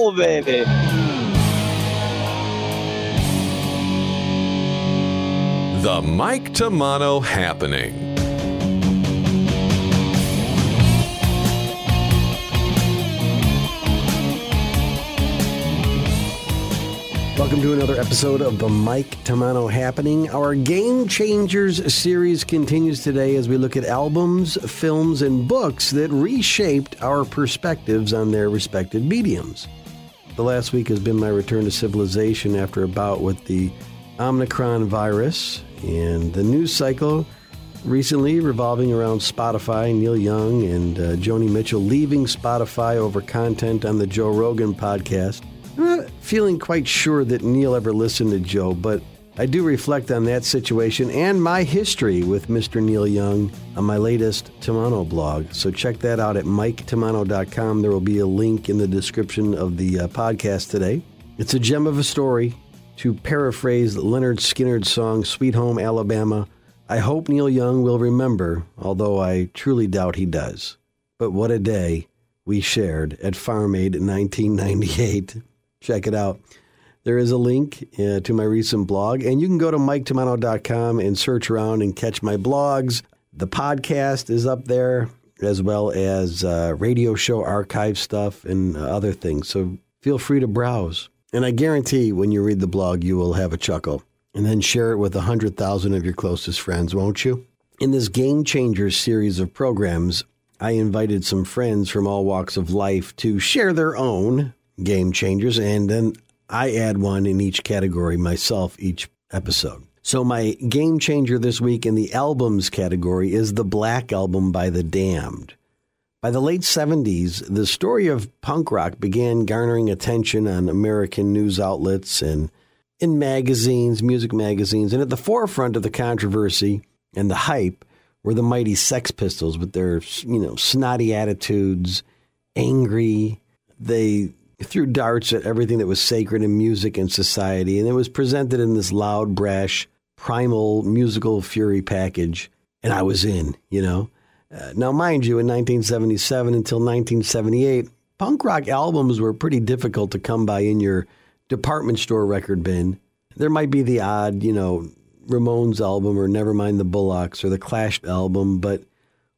roll, baby. The Mike Tomano Happening. Welcome to another episode of the Mike Tomano Happening. Our Game Changers series continues today as we look at albums, films, and books that reshaped our perspectives on their respective mediums. The last week has been my return to civilization after a bout with the Omicron virus, and the news cycle recently revolving around Spotify, Neil Young and uh, Joni Mitchell leaving Spotify over content on the Joe Rogan podcast. I'm not feeling quite sure that Neil ever listened to Joe, but I do reflect on that situation and my history with Mr. Neil Young on my latest Tomano blog. So check that out at miketomano.com. There will be a link in the description of the uh, podcast today. It's a gem of a story. To paraphrase Lynyrd Skynyrd's song Sweet Home Alabama, I hope Neil Young will remember, although I truly doubt he does. But what a day we shared at Farm Aid in 1998. Check it out. There is a link uh, to my recent blog, and you can go to miketomano.com and search around and catch my blogs. The podcast is up there, as well as uh, radio show archive stuff and uh, other things. So feel free to browse. And I guarantee when you read the blog, you will have a chuckle. And then share it with 100,000 of your closest friends, won't you? In this Game Changers series of programs, I invited some friends from all walks of life to share their own game changers, and then I add one in each category myself each episode. So, my game changer this week in the albums category is the Black Album by The Damned. By the late 70s, the story of punk rock began garnering attention on American news outlets and in magazines, music magazines, and at the forefront of the controversy and the hype were the mighty Sex Pistols with their, you know, snotty attitudes, angry. They threw darts at everything that was sacred in music and society, and it was presented in this loud, brash, primal musical fury package, and I was in, you know. Uh, now, mind you, in 1977 until 1978, punk rock albums were pretty difficult to come by in your department store record bin. There might be the odd, you know, Ramones album or Nevermind the Bollocks or the Clash album, but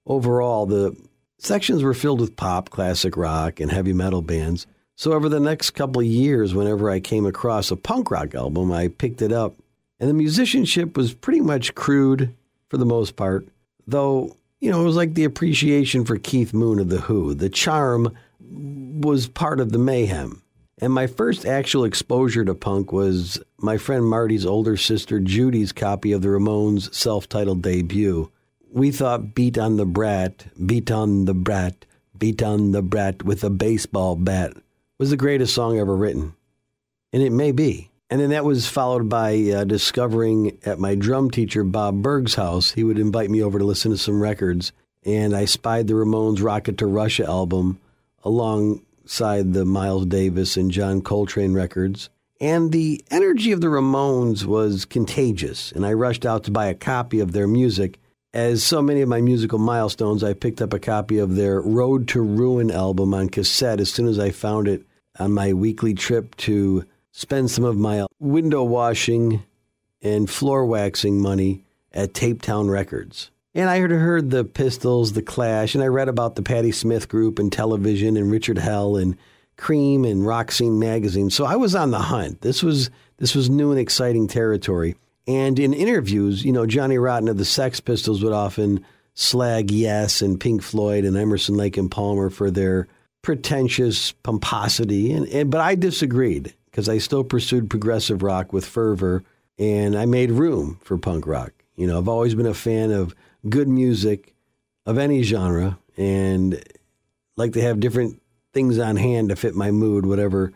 overall, the sections were filled with pop, classic rock, and heavy metal bands. So over the next couple of years, whenever I came across a punk rock album, I picked it up. And the musicianship was pretty much crude for the most part, though, you know, it was like the appreciation for Keith Moon of The Who. The charm was part of the mayhem. And my first actual exposure to punk was my friend Marty's older sister Judy's copy of the Ramones' self titled debut. We thought Beat on the Brat, Beat on the Brat, Beat on the Brat with a baseball bat was the greatest song ever written. And it may be. And then that was followed by uh, discovering at my drum teacher, Bob Berg's house, he would invite me over to listen to some records. And I spied the Ramones' Rocket to Russia album alongside the Miles Davis and John Coltrane records. And the energy of the Ramones was contagious. And I rushed out to buy a copy of their music. As so many of my musical milestones, I picked up a copy of their Road to Ruin album on cassette as soon as I found it on my weekly trip to spend some of my window washing and floor waxing money at Tape Town Records. And I heard, heard the Pistols, the Clash, and I read about the Patti Smith Group and television and Richard Hell and Creem and Scene magazine. So I was on the hunt. This was this was new and exciting territory. And in interviews, you know, Johnny Rotten of the Sex Pistols would often slag Yes and Pink Floyd and Emerson Lake and Palmer for their pretentious pomposity. And, and but I disagreed because I still pursued progressive rock with fervor, and I made room for punk rock. You know, I've always been a fan of good music of any genre, and like to have different things on hand to fit my mood, whatever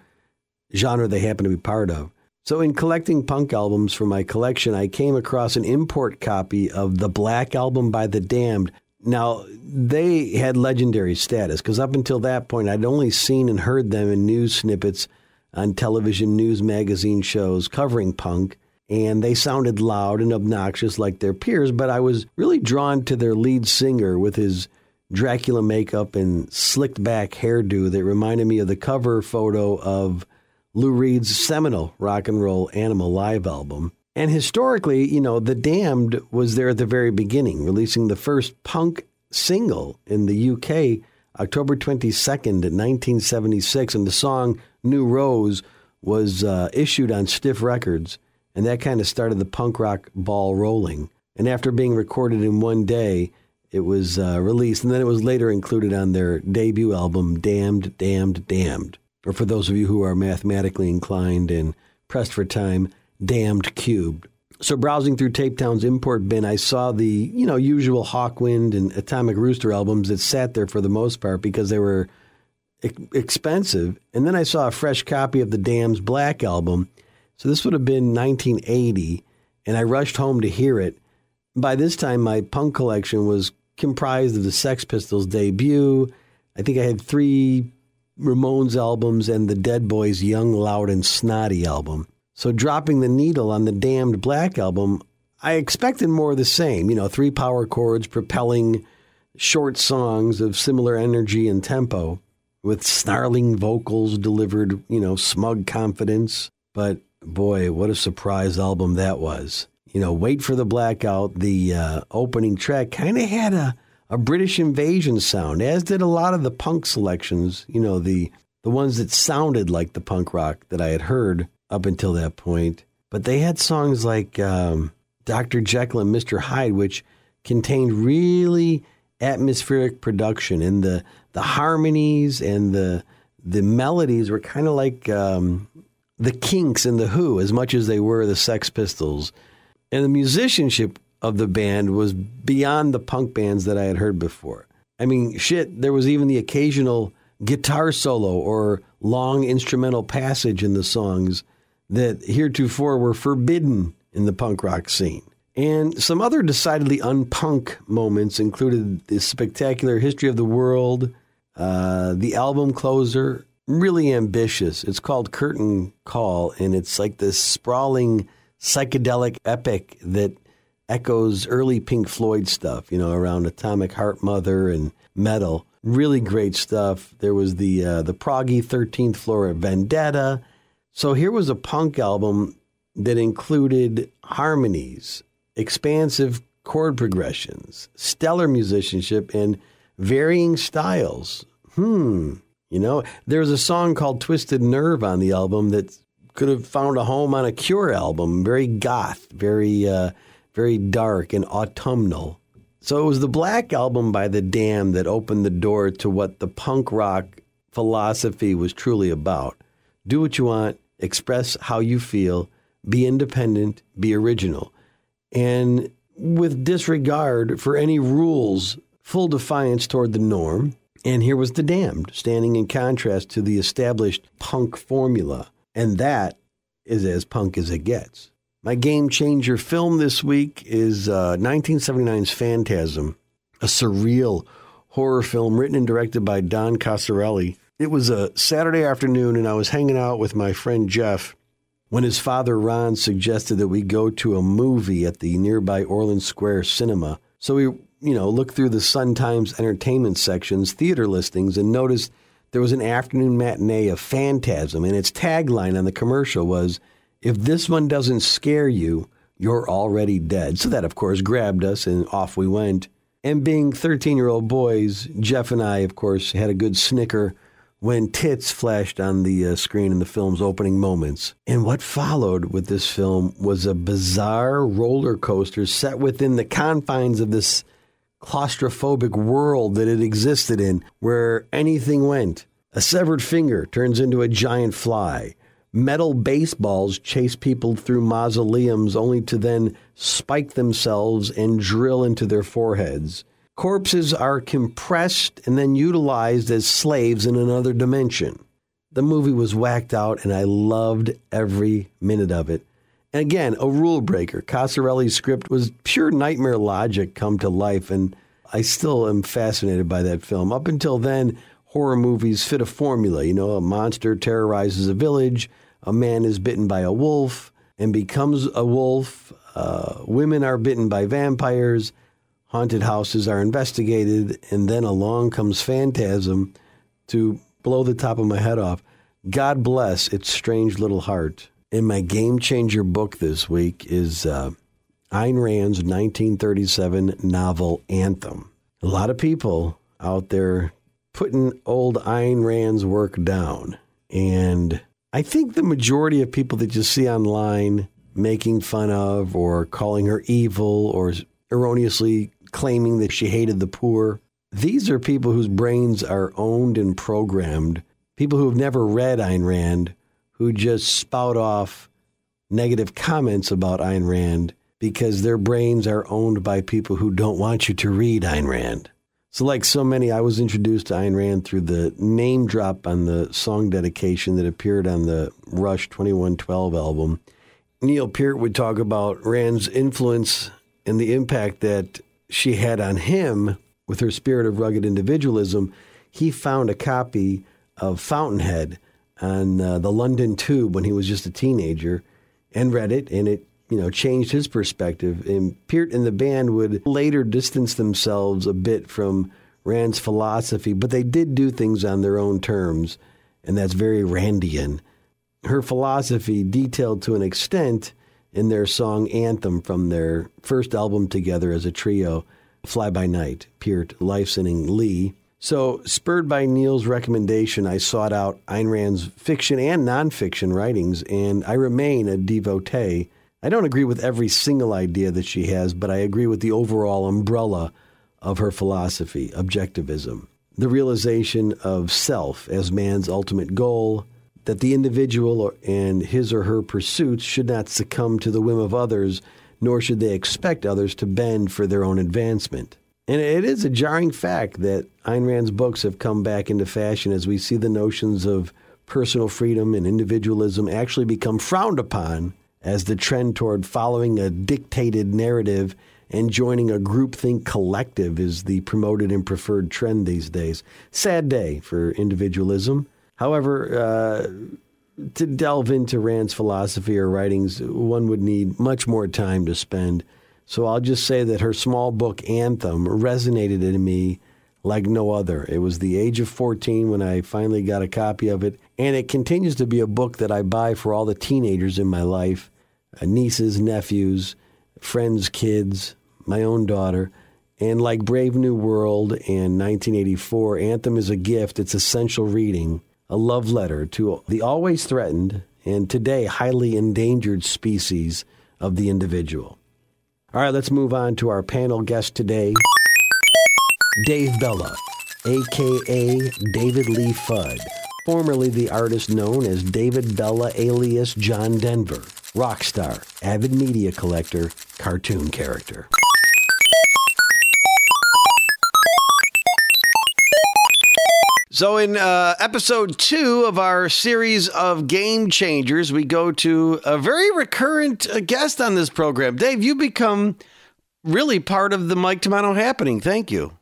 genre they happen to be part of. So, in collecting punk albums for my collection, I came across an import copy of the Black Album by The Damned. Now, they had legendary status because up until that point, I'd only seen and heard them in news snippets on television news magazine shows covering punk, and they sounded loud and obnoxious like their peers, but I was really drawn to their lead singer with his Dracula makeup and slicked back hairdo that reminded me of the cover photo of Lou Reed's seminal rock and roll Animal live album. And historically, you know, The Damned was there at the very beginning, releasing the first punk single in the UK October 22nd, 1976. And the song New Rose was uh, issued on Stiff Records. And that kind of started the punk rock ball rolling. And after being recorded in one day, it was uh, released, and then it was later included on their debut album, Damned, Damned, Damned. Or for those of you who are mathematically inclined and pressed for time, Damned Cubed. So browsing through Tape Town's import bin, I saw the you know usual Hawkwind and Atomic Rooster albums that sat there for the most part because they were e- expensive. And then I saw a fresh copy of the Damned's Black album. So this would have been 1980, and I rushed home to hear it. By this time, my punk collection was comprised of the Sex Pistols debut. I think I had three Ramones albums and the Dead Boys' Young, Loud, and Snotty album. So dropping the needle on the Damned Black album, I expected more of the same. You know, three power chords propelling short songs of similar energy and tempo with snarling vocals delivered, you know, smug confidence. But boy, what a surprise album that was you know, Wait for the Blackout, the uh, opening track, kind of had a, a British invasion sound, as did a lot of the punk selections, you know, the, the ones that sounded like the punk rock that I had heard up until that point. But they had songs like um, Dr. Jekyll and Mr. Hyde, which contained really atmospheric production, and the, the harmonies and the, the melodies were kind of like um, the Kinks and the Who, as much as they were the Sex Pistols and the musicianship of the band was beyond the punk bands that I had heard before. I mean, shit, there was even the occasional guitar solo or long instrumental passage in the songs that heretofore were forbidden in the punk rock scene. And some other decidedly unpunk moments included the spectacular History of the World, uh, the album closer, really ambitious. It's called Curtain Call, and it's like this sprawling psychedelic epic that echoes early Pink Floyd stuff, you know, around Atomic Heart Mother and Meddle. Really great stuff. There was the uh, the proggy 13th Floor at Vendetta. So here was a punk album that included harmonies, expansive chord progressions, stellar musicianship, and varying styles. Hmm. You know, there's a song called Twisted Nerve on the album that could have found a home on a Cure album. Very goth, very uh, very dark and autumnal. So it was the Black album by The Damned that opened the door to what the punk rock philosophy was truly about. Do what you want, express how you feel, be independent, be original. And with disregard for any rules, full defiance toward the norm. And here was The Damned, standing in contrast to the established punk formula. And that is as punk as it gets. My game changer film this week is uh, 1979's Phantasm, a surreal horror film written and directed by Don Coscarelli. It was a Saturday afternoon, and I was hanging out with my friend Jeff when his father Ron suggested that we go to a movie at the nearby Orland Square Cinema. So we, you know, looked through the Sun Times entertainment section's theater listings and noticed there was an afternoon matinee of Phantasm, and its tagline on the commercial was, If this one doesn't scare you, you're already dead. So that, of course, grabbed us, and off we went. And being 13 year old boys, Jeff and I, of course, had a good snicker when tits flashed on the uh, screen in the film's opening moments. And what followed with this film was a bizarre roller coaster set within the confines of this claustrophobic world that it existed in where anything went. A severed finger turns into a giant fly. Metal baseballs chase people through mausoleums only to then spike themselves and drill into their foreheads. Corpses are compressed and then utilized as slaves in another dimension. The movie was whacked out, and I loved every minute of it. And again, a rule breaker. Coscarelli's script was pure nightmare logic come to life, and I still am fascinated by that film. Up until then, horror movies fit a formula. You know, a monster terrorizes a village, a man is bitten by a wolf and becomes a wolf, uh, women are bitten by vampires. Haunted houses are investigated, and then along comes Phantasm to blow the top of my head off. God bless its strange little heart. And my game changer book this week is uh, Ayn Rand's 1937 novel Anthem. A lot of people out there putting old Ayn Rand's work down. And I think the majority of people that you see online making fun of or calling her evil or erroneously claiming that she hated the poor, these are people whose brains are owned and programmed, people who've never read Ayn Rand, who just spout off negative comments about Ayn Rand because their brains are owned by people who don't want you to read Ayn Rand. So, like so many, I was introduced to Ayn Rand through the name drop on the song dedication that appeared on the Rush 2112 album. Neil Peart would talk about Rand's influence and the impact that she had on him with her spirit of rugged individualism. He found a copy of Fountainhead on uh, the London Tube when he was just a teenager and read it, and it you know, changed his perspective. And Peart and the band would later distance themselves a bit from Rand's philosophy, but they did do things on their own terms, and that's very Randian. Her philosophy, detailed to an extent in their song Anthem from their first album together as a trio, Fly By Night, Peart, Lifeson, Lee. So, spurred by Neil's recommendation, I sought out Ayn Rand's fiction and nonfiction writings, and I remain a devotee I don't agree with every single idea that she has, but I agree with the overall umbrella of her philosophy, objectivism. The realization of self as man's ultimate goal, that the individual and his or her pursuits should not succumb to the whim of others, nor should they expect others to bend for their own advancement. And it is a jarring fact that Ayn Rand's books have come back into fashion as we see the notions of personal freedom and individualism actually become frowned upon as the trend toward following a dictated narrative and joining a groupthink collective is the promoted and preferred trend these days. Sad day for individualism. However, uh, to delve into Rand's philosophy or writings, one would need much more time to spend. So I'll just say that her small book, Anthem, resonated in me like no other. It was the age of 14 when I finally got a copy of it, and it continues to be a book that I buy for all the teenagers in my life uh, nieces, nephews, friends' kids, my own daughter. And like Brave New World and 1984, Anthem is a gift. It's essential reading, a love letter to the always threatened and today highly endangered species of the individual. All right, let's move on to our panel guest today Dave Bellah, aka David Lee Fudd, formerly the artist known as David Bellah alias John Denver rock star, avid media collector, cartoon character. So, in uh, episode two of our series of Game Changers, we go to a very recurrent uh, guest on this program. Dave, you become really part of the Mike Tomano happening. Thank you.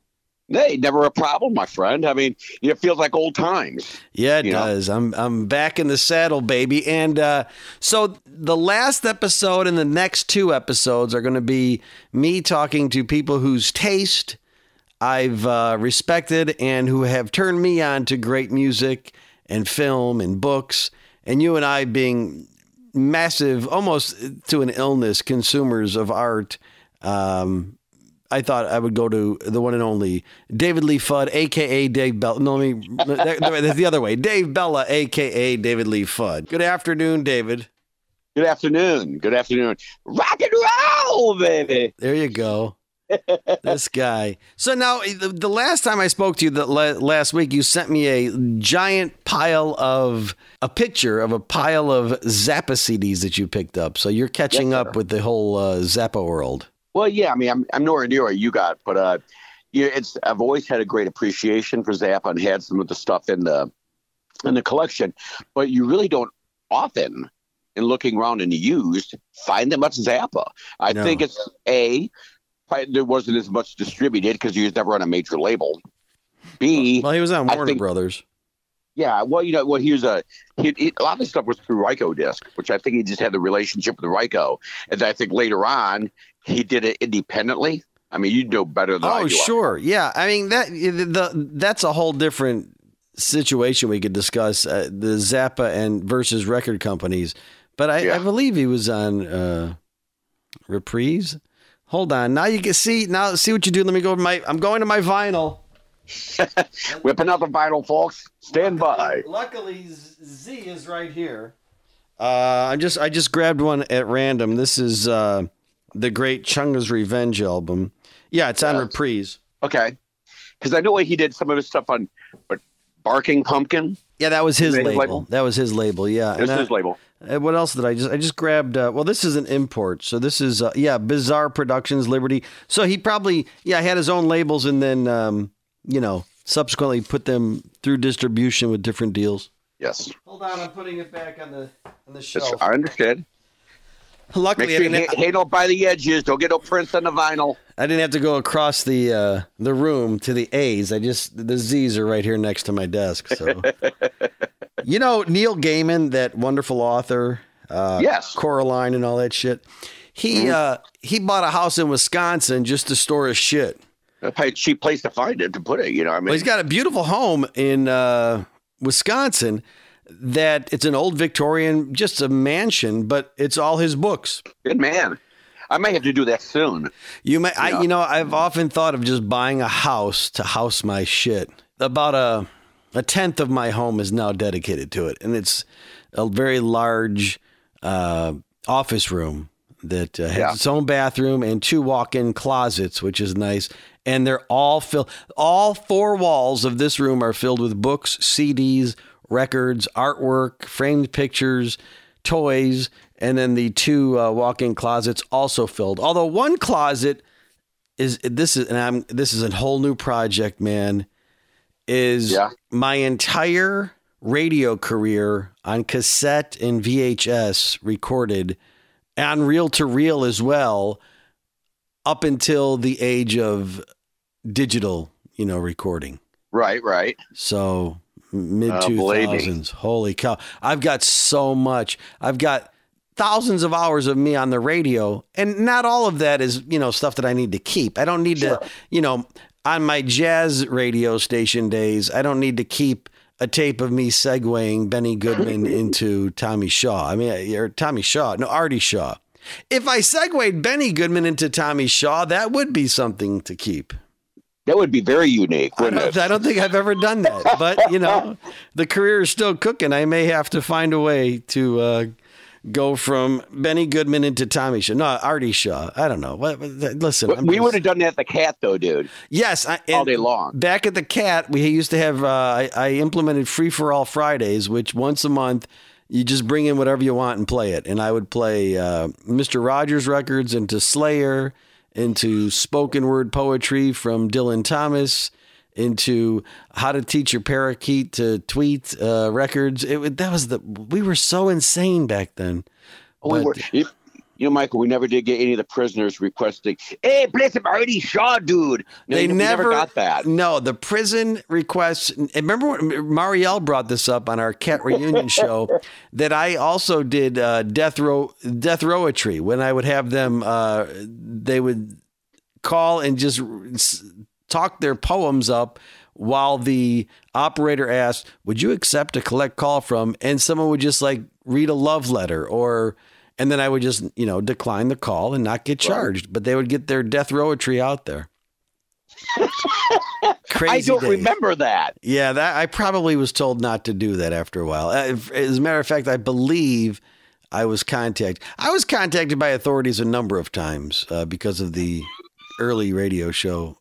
Hey, never a problem, my friend. I mean, it feels like old times. Yeah, it does. Know? I'm I'm back in the saddle, baby. And uh, so the last episode and the next two episodes are going to be me talking to people whose taste I've uh, respected and who have turned me on to great music and film and books. And you and I being massive, almost to an illness, consumers of art. Um, I thought I would go to the one and only David Lee Fudd, aka Dave Bellah. No, let me. that's the other way. Dave Bellah, aka David Lee Fudd. Good afternoon, David. Good afternoon. Good afternoon. Rock and roll, baby. There you go. This guy. So now, the, the, last time I spoke to you, the last week, you sent me a giant pile of a picture of a pile of Zappa CDs that you picked up. So you're catching yes, up with the whole uh, Zappa world. Well, yeah, I mean, I'm I'm nowhere near what you got, but uh, yeah, it's I've always had a great appreciation for Zappa and had some of the stuff in the in the collection, but you really don't often, in looking around in the used, find that much Zappa. I no. think it's a there wasn't as much distributed because he was never on a major label. B, well, he was on Warner think, Brothers. Yeah, well, you know, well, he was a he, he, a lot of the stuff was through Rykodisc, which I think he just had the relationship with Ryko, and I think later on he did it independently. I mean, you know better than I Oh, sure. Yeah. I mean that the that's a whole different situation we could discuss uh, the Zappa and versus record companies. But I, I believe he was on uh, Reprise. Hold on. Now you can see now see what you do. Let me go my I'm going to my vinyl. Whipping out the vinyl, folks. Stand by. Luckily Z is right here. Uh, I just I just grabbed one at random. This is uh, the Great Chunga's Revenge album. Yeah, it's on Yeah. Reprise. Okay. Because I know he did some of his stuff on but Barking Pumpkin. Yeah, that was his His label. label? That was his label. Yeah. This And is I- label. uh, what else did I just? I just grabbed. Uh, well, this is an import, so this is uh, yeah, Bizarre Productions, Liberty. So he probably yeah had his own labels, and then um, you know subsequently put them through distribution with different deals. Yes. Hold on, I'm putting it back on the on the Yes, shelf. I understand. Luckily, Make I sure you didn't, ha- handle by the edges. Don't get no prints on the vinyl. I didn't have to go across the uh, the room to the A's. I just the Z's are right here next to my desk. So, you know Neil Gaiman, that wonderful author, uh, Yes. Coraline, and all that shit. He uh, he bought a house in Wisconsin just to store his shit. A cheap place to find it to put it. You know, I mean, Well, he's got a beautiful home in uh, Wisconsin. That it's an old Victorian, just a mansion, but it's all his books. good man. I may have to do that soon. You may, I, Yeah. you know, I've often thought of just buying a house to house my shit. About a a tenth of my home is now dedicated to it, and it's a very large uh, office room that uh, has Yeah. its own bathroom and two walk-in closets, which is nice. And they're all filled. All four walls of this room are filled with books, CDs, records, artwork, framed pictures, toys, and then the two uh, walk-in closets also filled. Although one closet is this is and I'm this is a whole new project, man. Is Yeah. my entire radio career on cassette and VHS recorded and reel to reel as well up until the age of digital, you know, recording. Right, right. So mid Oh, two believe me. thousands. Holy cow! I've got so much. I've got thousands of hours of me on the radio, and not all of that is you know stuff that I need to keep. I don't need to you know on my jazz radio station days. I don't need to keep a tape of me segueing Benny Goodman into Tommy Shaw. I mean, or Tommy Shaw, no Artie Shaw. If I segued Benny Goodman into Tommy Shaw, that would be something to keep. That would be very unique, I wouldn't don't, it? I don't think I've ever done that, but you know, the career is still cooking. I may have to find a way to uh, go from Benny Goodman into Tommy Shaw. No, Artie Shaw. I don't know. Listen, I'm we just- would have done that at the cat, though, dude. yes I, all day long. Back at the Cat, we used to have. Uh, I, I implemented free for all Fridays, which once a month. You just bring in whatever you want and play it. And I would play uh, Mr. Rogers records into Slayer, into spoken word poetry from Dylan Thomas, into how to teach your parakeet to tweet uh, records. It that was the we were so insane back then. we But- were, you, you know, Michael, we never did get any of the prisoners requesting, hey, play some Artie Shaw, dude. No, They we never, got that. No, the prison requests. Remember when Marielle brought this up on our cat reunion show that I also did uh, death row death rowetry when I would have them. Uh, they would call and just s- talk their poems up while the operator asked, "Would you accept a collect call from?" And someone would just like read a love letter or. And then I would just, you know, decline the call and not get charged, but they would get their death rowetry out there. Crazy I don't days. remember that. Yeah, that I probably was told not to do that after a while. Uh, As a matter of fact, I believe I was contacted. I was contacted by authorities a number of times uh, because of the early radio show.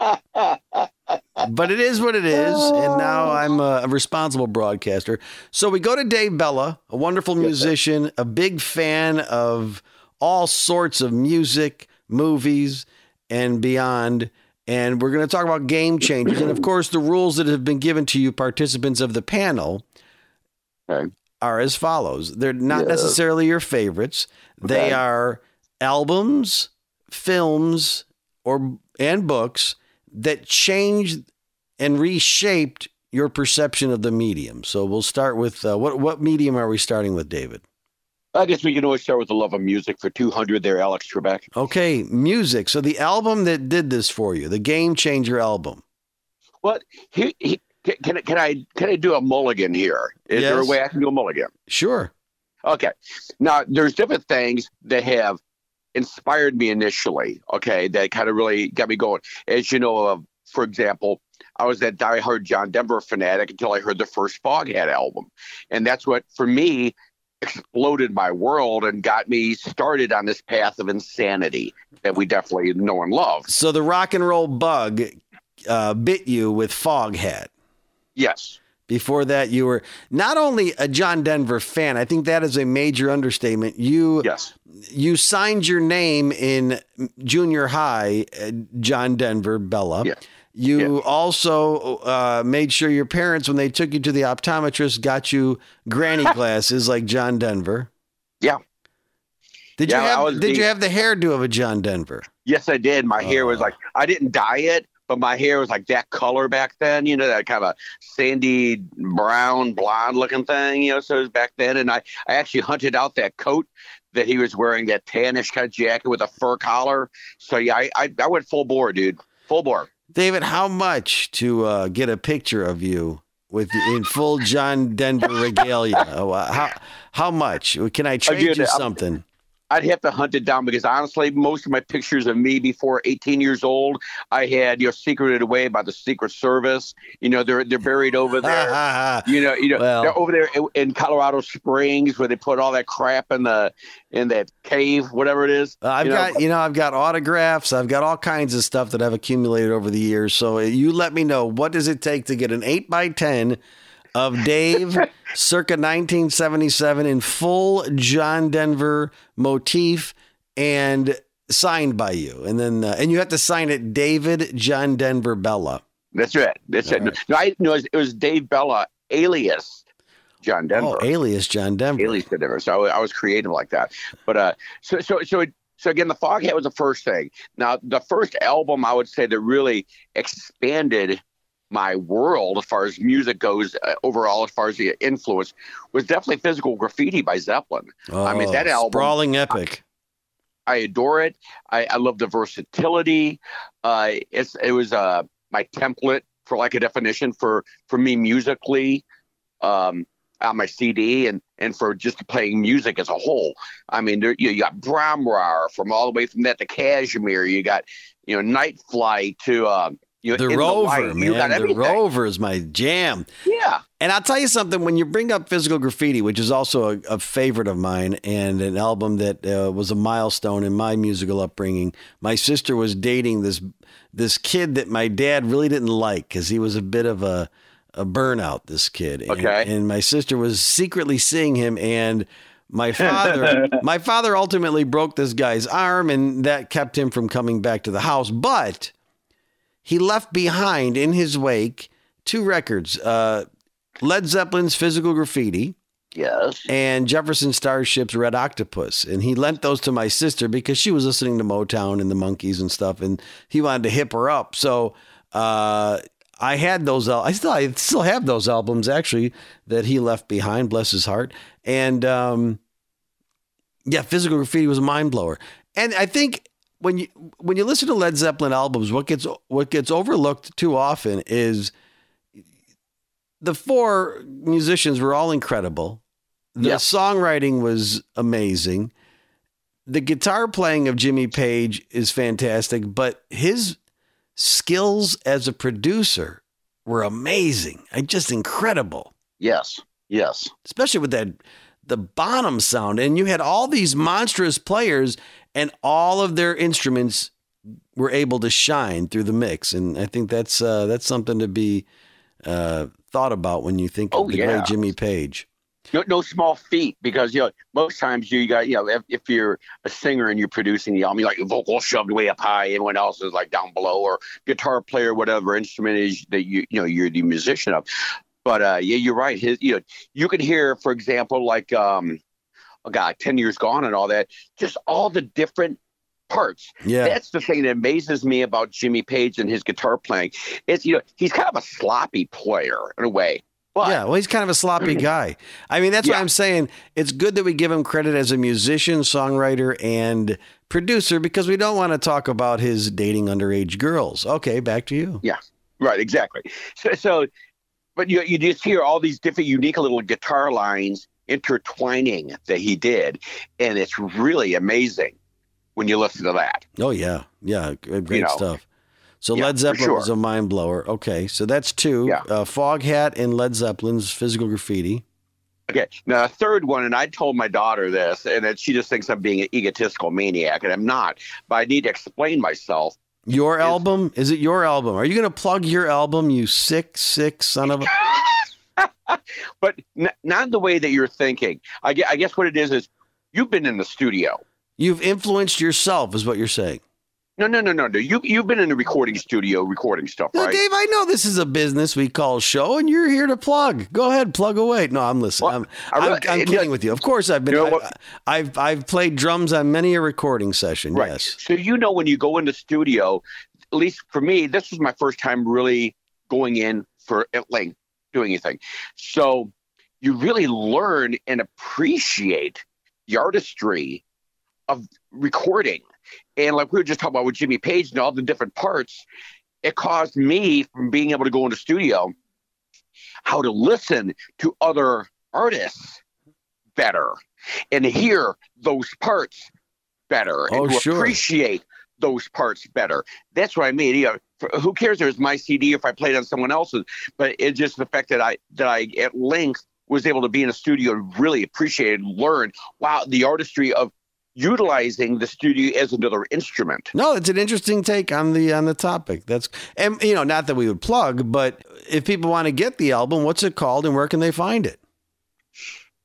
But it is what it is, and now oh. I'm a, responsible broadcaster. So we go to Dave Bellah, a wonderful musician, a big fan of all sorts of music, movies, and beyond. And we're going to talk about game changers, and of course, the rules that have been given to you, participants of the panel, Okay. are as follows. They're not Yeah. necessarily your favorites. They Okay. are albums, films, or and books that changed and reshaped your perception of the medium. So we'll start with uh, what what medium are we starting with, David? I guess we can always start with the love of music for 200 there, Alex Trebek. Okay, music. So the album that did this for you, the Game Changer album. Well, he, he, can, can I can I do a mulligan here? Is there a way I can do a mulligan? Sure. Okay. Now, there's different things that have inspired me initially, okay, that kind of really got me going. As you know, uh, for example, I was that diehard John Denver fanatic until I heard the first Foghat album. And that's what, for me, exploded my world and got me started on this path of insanity that we definitely know and love. So the rock and roll bug uh, bit you with Foghat. Yes. Before that, you were not only a John Denver fan. I think that is a major understatement. You Yes. you signed your name in junior high, uh, John Denver Bellah. Yeah. You also uh, made sure your parents, when they took you to the optometrist, got you granny glasses like John Denver. Yeah. Did Yeah, you have Did the- you have the hairdo of a John Denver? Yes, I did. My hair was Oh. like I didn't dye it, but my hair was like that color back then. You know, that kind of sandy brown blonde looking thing. You know, so it was back then, and I I actually hunted out that coat that he was wearing, that tannish kind of jacket with a fur collar. So yeah, I I, I went full bore, dude, full bore. David, how much to uh, get a picture of you with in full John Denver regalia? How how much? Can I trade Dude, you something? I'd have to hunt it down because honestly, most of my pictures of me before 18 years old, I had you know secreted away by the Secret Service. You know, they're they're buried over there. You know, you know, Well- they're over there in- Colorado Springs where they put all that crap in the in that cave, whatever it is. I've you know? got, you know, I've got autographs. I've got all kinds of stuff that I've accumulated over the years. So uh, you let me know what does it take to get an eight by ten of Dave, circa 1977, in full John Denver motif and signed by you, and then uh, and you have to sign it, David John Denver Bellah. That's right. That's it. Right. No, I no, it was, it was Dave Bellah, alias John Denver. Oh, alias John Denver. alias John Denver. So I, I was creative like that. But uh, so so so. It, so again, the Foghat was the first thing. Now, the first album I would say that really expanded my world as far as music goes uh, overall, as far as the influence, was definitely Physical Graffiti by Zeppelin. I mean, that Oh, album- sprawling epic. I adore it. I, I love the versatility. Uh, it's it was uh, my template for like a definition for for me musically um, on my CD and and for just playing music as a whole. I mean, there, you, you got Bron-Yr-Aur from all the way from that to Kashmir. You got you know Night Flight to um, you know The Rover. You got man. The. Rover is my jam. Yeah. And I'll tell you something, when you bring up Physical Graffiti, which is also a, a favorite of mine and an album that uh, was a milestone in my musical upbringing, my sister was dating this this kid that my dad really didn't like because he was a bit of a, a burnout, this kid. And, Okay. and my sister was secretly seeing him and my father my father ultimately broke this guy's arm and that kept him from coming back to the house. But he left behind in his wake two records uh, Led Zeppelin's Physical Graffiti Yes. and Jefferson Starship's Red Octopus. And he lent those to my sister because she was listening to Motown and the Monkees and stuff, and he wanted to hip her up. So uh, I had those. I still, I still have those albums actually that he left behind. Bless his heart. And um, yeah, Physical Graffiti was a mind blower. And I think when you when you listen to Led Zeppelin albums, what gets what gets overlooked too often is the four musicians were all incredible. The Yeah. songwriting was amazing. The guitar playing of Jimmy Page is fantastic, but his skills as a producer were amazing. I just incredible Yes. Yes. especially with that the Bonham sound. And you had all these monstrous players, and all of their instruments were able to shine through the mix. And I think that's uh, that's something to be uh, thought about when you think of Oh, the yeah. great Jimmy Page. no, no small feat because you know most times you got you know if, if you're a singer and you're producing the album, you like your vocal shoved way up high, everyone else is like down below, or guitar player, whatever instrument is that you you know you're the musician of. But uh, yeah, you're right. His you know you can hear, for example, like um, a guy ten years gone and all that, just all the different parts. Yeah, That's the thing that amazes me about Jimmy Page and his guitar playing. It's you know he's kind of a sloppy player in a way. But yeah, well, he's kind of a sloppy mm-hmm. guy. I mean, that's what I'm saying. It's good that we give him credit as a musician, songwriter, and producer because we don't want to talk about his dating underage girls. Okay, back to you. Yeah, right, exactly. So, so but you you just hear all these different, unique little guitar lines intertwining that he did, and it's really amazing when you listen to that. Oh yeah, yeah, great know. stuff. So Yeah, Led Zeppelin sure. was a mind blower. Okay, so that's two. Yeah. Uh, Foghat and Led Zeppelin's Physical Graffiti. Okay, now a third one, and I told my daughter this, and that she just thinks I'm being an egotistical maniac, and I'm not. But I need to explain myself. Your Is- album? Is it your album? Are you going to plug your album? You sick, sick son of a. but n- not the way that you're thinking. I, gue- I guess what it is is you've been in the studio. You've influenced yourself, is what you're saying. No, no, no, no, no. You you've been in the recording studio recording stuff, No, right? Dave, I know this is a business we call show, and you're here to plug. Go ahead, plug away. No, I'm listening. Well, I'm, I I'm, I'm kidding with you. Of course, I've been. You know I, I've I've played drums on many a recording session. Right. Yes. So you know when you go into studio, at least for me, this was my first time really going in for at length doing anything. So you really learn and appreciate the artistry of recording. And like we were just talking about with Jimmy Page and all the different parts, it caused me from being able to go into studio how to listen to other artists better and hear those parts better and Oh, to sure. appreciate those parts better. That's what I mean. You know, who cares if it's my CD if I played on someone else's? But it's just the fact that I that I at length was able to be in a studio and really appreciate and learn wow the artistry of utilizing the studio as another instrument. No, it's an interesting take on the on the topic. That's and you know, not that we would plug, but if people want to get the album, what's it called and where can they find it?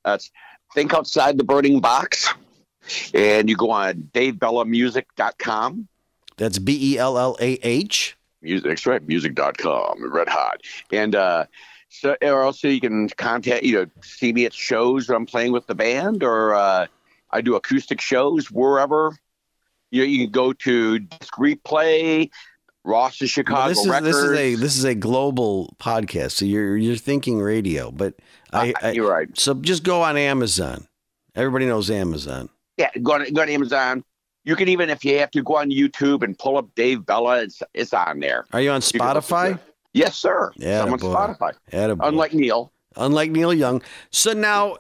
That's think outside the burning box. And you go on davebellahmusic.com. That's B E L L A H. music that's right music.com red hot and uh so or also you can contact you know see me at shows i'm playing with the band or uh i do acoustic shows wherever you know you can go to disc replay ross's chicago This is records this is a this is a global podcast, so you're you're thinking radio, but I, Uh, I you're right so just go on Amazon. Everybody knows Amazon. Yeah go on go on amazon you can even if you have to go on youtube and pull up dave bellah it's it's on there Are you on You can listen to Spotify? it. yes sir Yeah, i'm on spotify Attaboy. unlike neil unlike Neil Young. So now,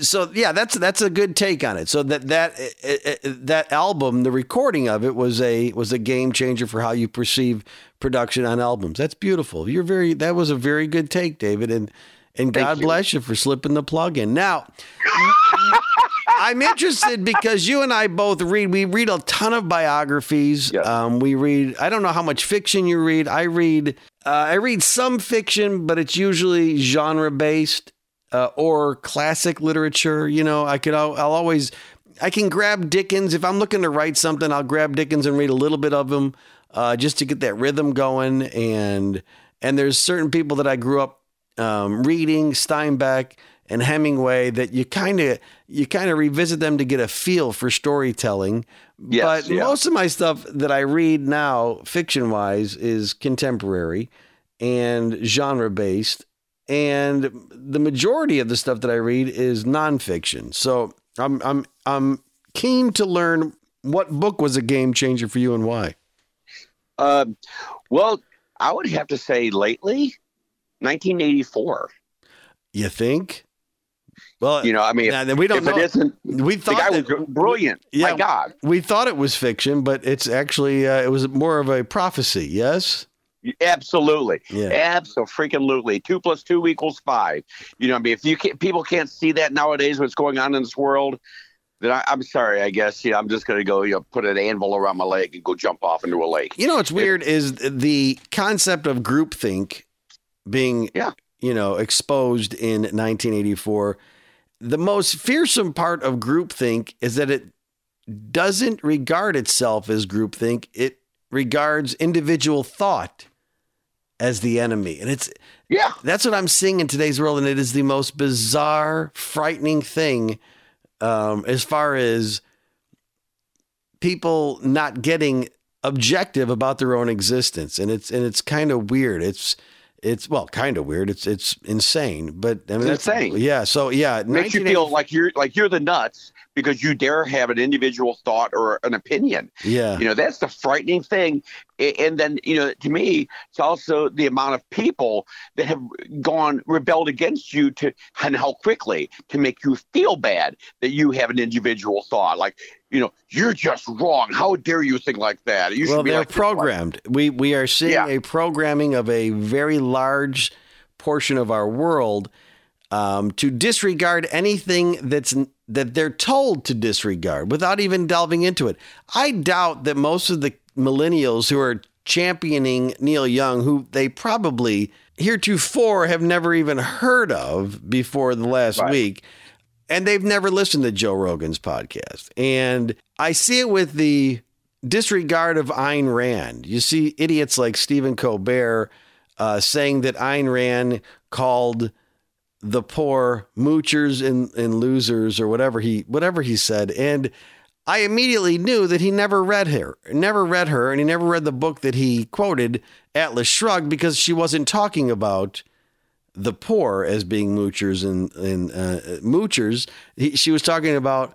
so yeah, that's that's a good take on it. So that that uh, uh, that album, the recording of it was a was a game changer for how you perceive production on albums. That's beautiful. You're very that was a very good take, David, and and Thank God you. bless you for slipping the plug in. Now. I'm interested because you and I both read. We read a ton of biographies. Yes. Um, we read. I don't know how much fiction you read. I read. Uh, I read some fiction, but it's usually genre based uh, or classic literature. You know, I could. I'll, I'll always. I can grab Dickens if I'm looking to write something. I'll grab Dickens and read a little bit of him, uh, just to get that rhythm going. And and there's certain people that I grew up um, reading Steinbeck and Hemingway that you kind of you kind of revisit them to get a feel for storytelling. Yes, but yeah. most of my stuff that I read now, fiction wise, is contemporary and genre based, and the majority of the stuff that I read is nonfiction. So I'm I'm I'm keen to learn what book was a game changer for you and why. Um, well, I would have to say lately, 1984. You think? Well, You know, I mean, then we don't if know. it isn't, we the thought guy that, was brilliant. Yeah. My God, we thought it was fiction, but it's actually uh, it was more of a prophecy. Yes. absolutely, Yeah. absolutely. Two plus two equals five. You know, I mean, if you can't, people can't see that nowadays, what's going on in this world, then I, I'm sorry. I guess you know, I'm just going to go, you know, put an anvil around my leg and go jump off into a lake. You know what's weird is the concept of groupthink being Yeah. you know exposed in 1984. The most fearsome part of groupthink is that it doesn't regard itself as groupthink. It regards individual thought as the enemy. And it's Yeah, that's what I'm seeing in today's world, and it is the most bizarre, frightening thing um, as far as people not getting objective about their own existence, and it's and it's kind of weird. It's it's well, kind of weird. It's it's insane, but I mean, It's that's- insane. Yeah. So yeah, It makes you feel like you're like you're the nuts because you dare have an individual thought or an opinion. Yeah. You know, that's the frightening thing. And then, you know, to me, it's also the amount of people that have gone rebelled against you to and how quickly to make you feel bad that you have an individual thought. Like, you know, you're just wrong. How dare you think like that? You well, be they're like programmed. We we are seeing Yeah. a programming of a very large portion of our world um, to disregard anything that's that they're told to disregard without even delving into it. I doubt that most of the millennials who are championing Neil Young, who they probably heretofore have never even heard of before the last Right. week, and they've never listened to Joe Rogan's podcast. And I see it with the disregard of Ayn Rand. You see idiots like Stephen Colbert uh, saying that Ayn Rand called the poor moochers and, and losers or whatever he whatever he said. And I immediately knew that he never read her, never read her, and he never read the book that he quoted, Atlas Shrugged, because she wasn't talking about the poor as being moochers and, and uh, moochers. He, she was talking about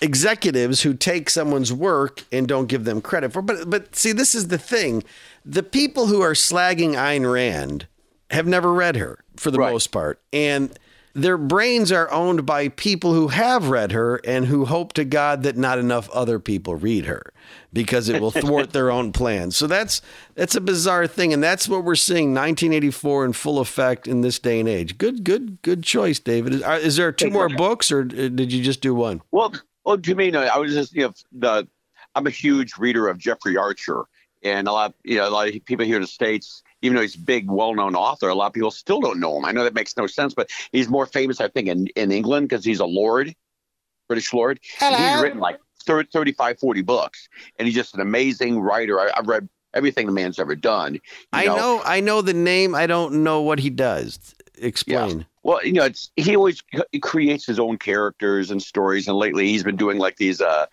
executives who take someone's work and don't give them credit for. But but see, this is the thing: the people who are slagging Ayn Rand have never read her for the Right. most part, and their brains are owned by people who have read her and who hope to God that not enough other people read her because it will thwart their own plans. So that's that's a bizarre thing, and that's what we're seeing 1984 in full effect in this day and age. Good, good, good choice, David. Is, are, is there two more books, or uh, did you just do one? Well, well, to me, no, I was just you know the I'm a huge reader of Jeffrey Archer, and a lot you know a lot of people here in the states, even though he's a big, well-known author, a lot of people still don't know him. I know that makes no sense, but he's more famous, I think, in in England because he's a lord, British lord. And He's written like 30, 35, 40 books, and he's just an amazing writer. I, I've read everything the man's ever done. you I know, I know the name. I don't know what he does. Explain. Well, you know, it's he always c- creates his own characters and stories, and lately he's been doing like these, uh,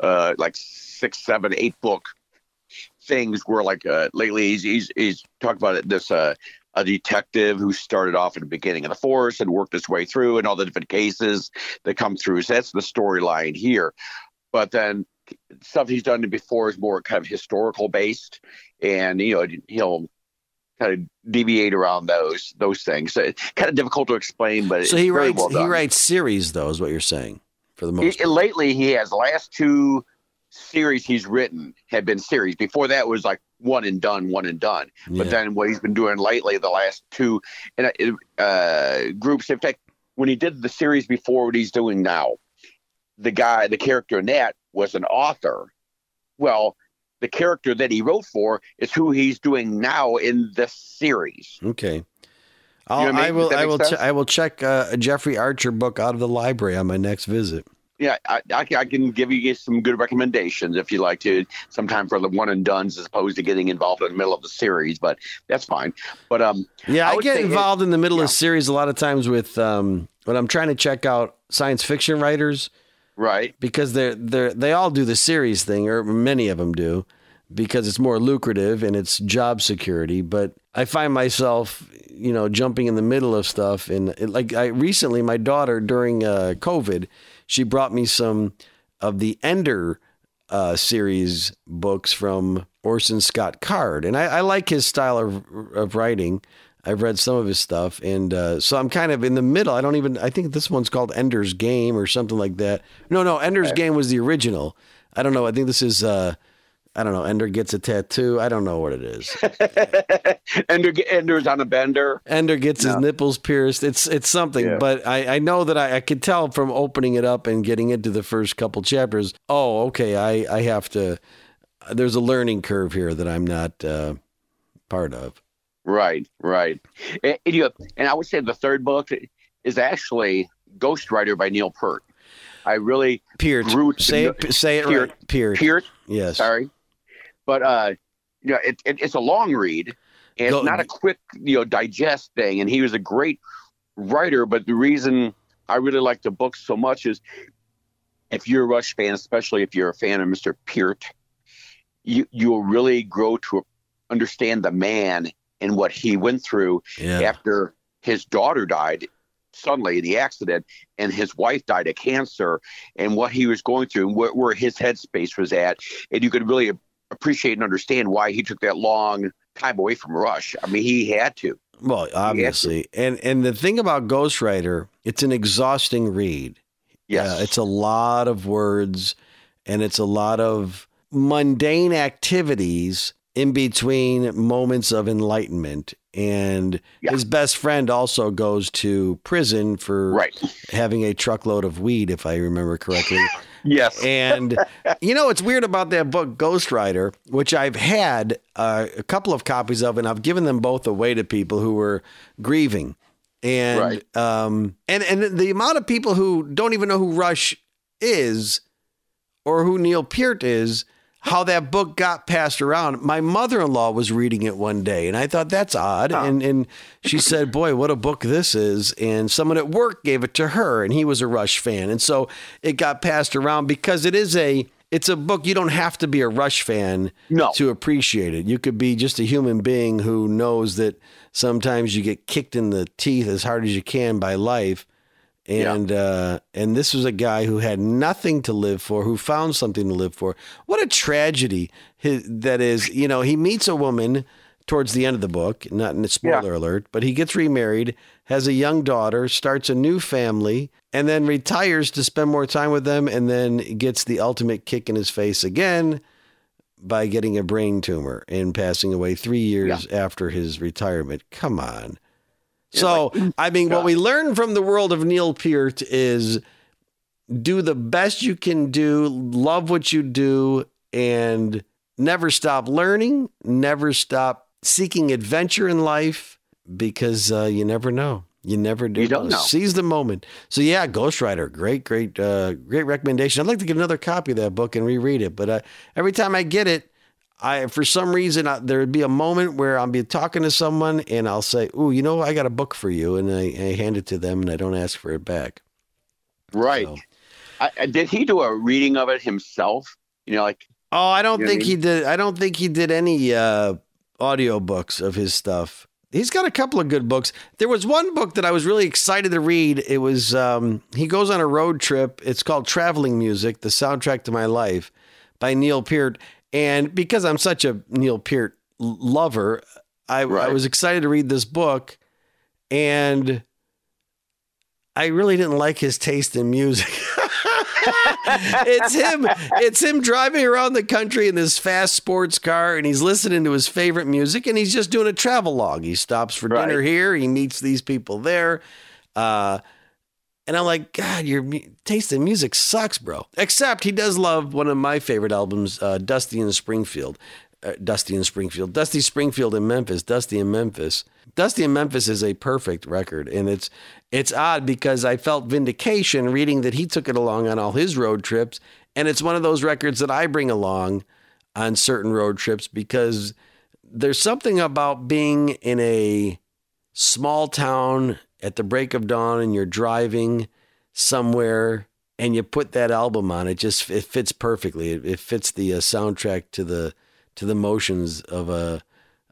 uh, like six, seven, eight book things where, like, uh, lately he's he's he's talked about it, this uh, a detective who started off at the beginning of the force and worked his way through, and all the different cases that come through. So that's the storyline here. But then stuff he's done before is more kind of historical based, and you know he'll kind of deviate around those those things. So it's kind of difficult to explain, but So it's he writes. well he writes series, though, is what you're saying, for the He- most. part. lately, he has last two series he's written have been series. Before that was like one and done, one and done. But then what he's been doing lately, the last two and uh, uh, groups. In fact, when he did the series before, what he's doing now, the guy, the character in that was an author. Well, the character that he wrote for is who he's doing now in this series. Okay. I'll, know what I I will. I will. Sense? I will check uh, a Jeffrey Archer book out of the library on my next visit. Yeah, I, I, can- I can give you some good recommendations if you like to. Sometime for the one and duns, as opposed to getting involved in the middle of the series, but that's fine. But um, Yeah, I I, get say it- involved in the middle yeah. of series a lot of times with um, when I'm trying to check out science fiction writers right, because they're they're they all do the series thing, or many of them do, because it's more lucrative and it's job security. But I find myself, you know, jumping in the middle of stuff, and it, like I recently, my daughter during uh, COVID, she brought me some of the Ender uh, series books from Orson Scott Card, and I, I like his style of of writing. I've read some of his stuff, and uh, so I'm kind of in the middle. I don't even. I think this one's called Ender's Game or something like that. No, no, Ender's Game was the original. I don't know. I think this is. Uh, I don't know. Ender gets a tattoo. I don't know what it is. Ender, Ender's on a bender. Ender gets his nipples pierced. It's it's something, Yeah. but I, I know that I, I could tell from opening it up and getting into the first couple chapters. Oh, okay. I I have to. There's a learning curve here that I'm not uh, part of. Right, right. And, and, you, and I would say the third book is actually Ghost Rider by Neil Peart. I really Peart. Say know- it. Say it Peart. right. Peart. Peart, Yes. sorry, but uh, you know, it, it, it's a long read, and Go- it's not a quick, you know, digest thing. And he was a great writer, but the reason I really like the book so much is if you're a Rush fan, especially if you're a fan of Mr. Peart, you you'll really grow to understand the man and what he went through Yeah. after his daughter died suddenly in the accident and his wife died of cancer and what he was going through and where, where his headspace was at and you could really appreciate and understand why he took that long time away from rush i mean he had to Well, obviously, and and the thing about Ghost Rider, it's an exhausting read. Uh, yes Yeah, it's a lot of words, and it's a lot of mundane activities in between moments of enlightenment. And Yeah. his best friend also goes to prison for right having a truckload of weed, if I remember correctly. yes And you know, it's weird about that book, Ghost Rider, which I've had uh, a couple of copies of, and I've given them both away to people who were grieving. And Right. um, and and the amount of people who don't even know who Rush is, or who Neil Peart is, how that book got passed around. My mother-in-law was reading it one day, and I thought that's odd. And and she said, "Boy, what a book this is!" And someone at work gave it to her, and he was a Rush fan, and so it got passed around because it is a it's a book you don't have to be a Rush fan No. to appreciate it. You could be just a human being who knows that sometimes you get kicked in the teeth as hard as you can by life. And uh, and this was a guy who had nothing to live for, who found something to live for. What a tragedy his, that is! You know, he meets a woman towards the end of the book. Not in a spoiler alert, but he gets remarried, has a young daughter, starts a new family, and then retires to spend more time with them, and then gets the ultimate kick in his face again by getting a brain tumor and passing away three years after his retirement. Come on. So, I mean, what we learn from the world of Neil Peart is do the best you can do, love what you do, and never stop learning, never stop seeking adventure in life because uh, you never know. You never do. You don't know. Seize the moment. So yeah, Ghost Rider, great, great, uh, great recommendation. I'd like to get another copy of that book and reread it. But uh, every time I get it, I for some reason I, there would be a moment where I'll be talking to someone and I'll say, "Ooh, you know, I got a book for you," and I, I hand it to them and I don't ask for it back. right So- I, did he do a reading of it himself you know like Oh, I don't You know what I think he did. I don't think he did any uh, audio books of his stuff. He's got a couple of good books. There was one book that I was really excited to read. It was um, he goes on a road trip. It's called Traveling Music: The Soundtrack to My Life by Neil Peart. And because I'm such a Neil Peart lover, I, I was excited to read this book, and I really didn't like his taste in music. it's him. It's him driving around the country in this fast sports car, and he's listening to his favorite music, and he's just doing a travel log. He stops for dinner here. He meets these people there. Uh, and I'm like, God, your mu- taste in music sucks, bro. Except he does love one of my favorite albums, uh, Dusty in Springfield. Uh, Dusty in Springfield. Dusty Springfield in Memphis. Dusty in Memphis. Dusty in Memphis is a perfect record, and it's it's odd because I felt vindication reading that he took it along on all his road trips, and it's one of those records that I bring along on certain road trips because there's something about being in a small town at the break of dawn and you're driving somewhere and you put that album on it just it fits perfectly it, it fits the uh, soundtrack to the to the motions of a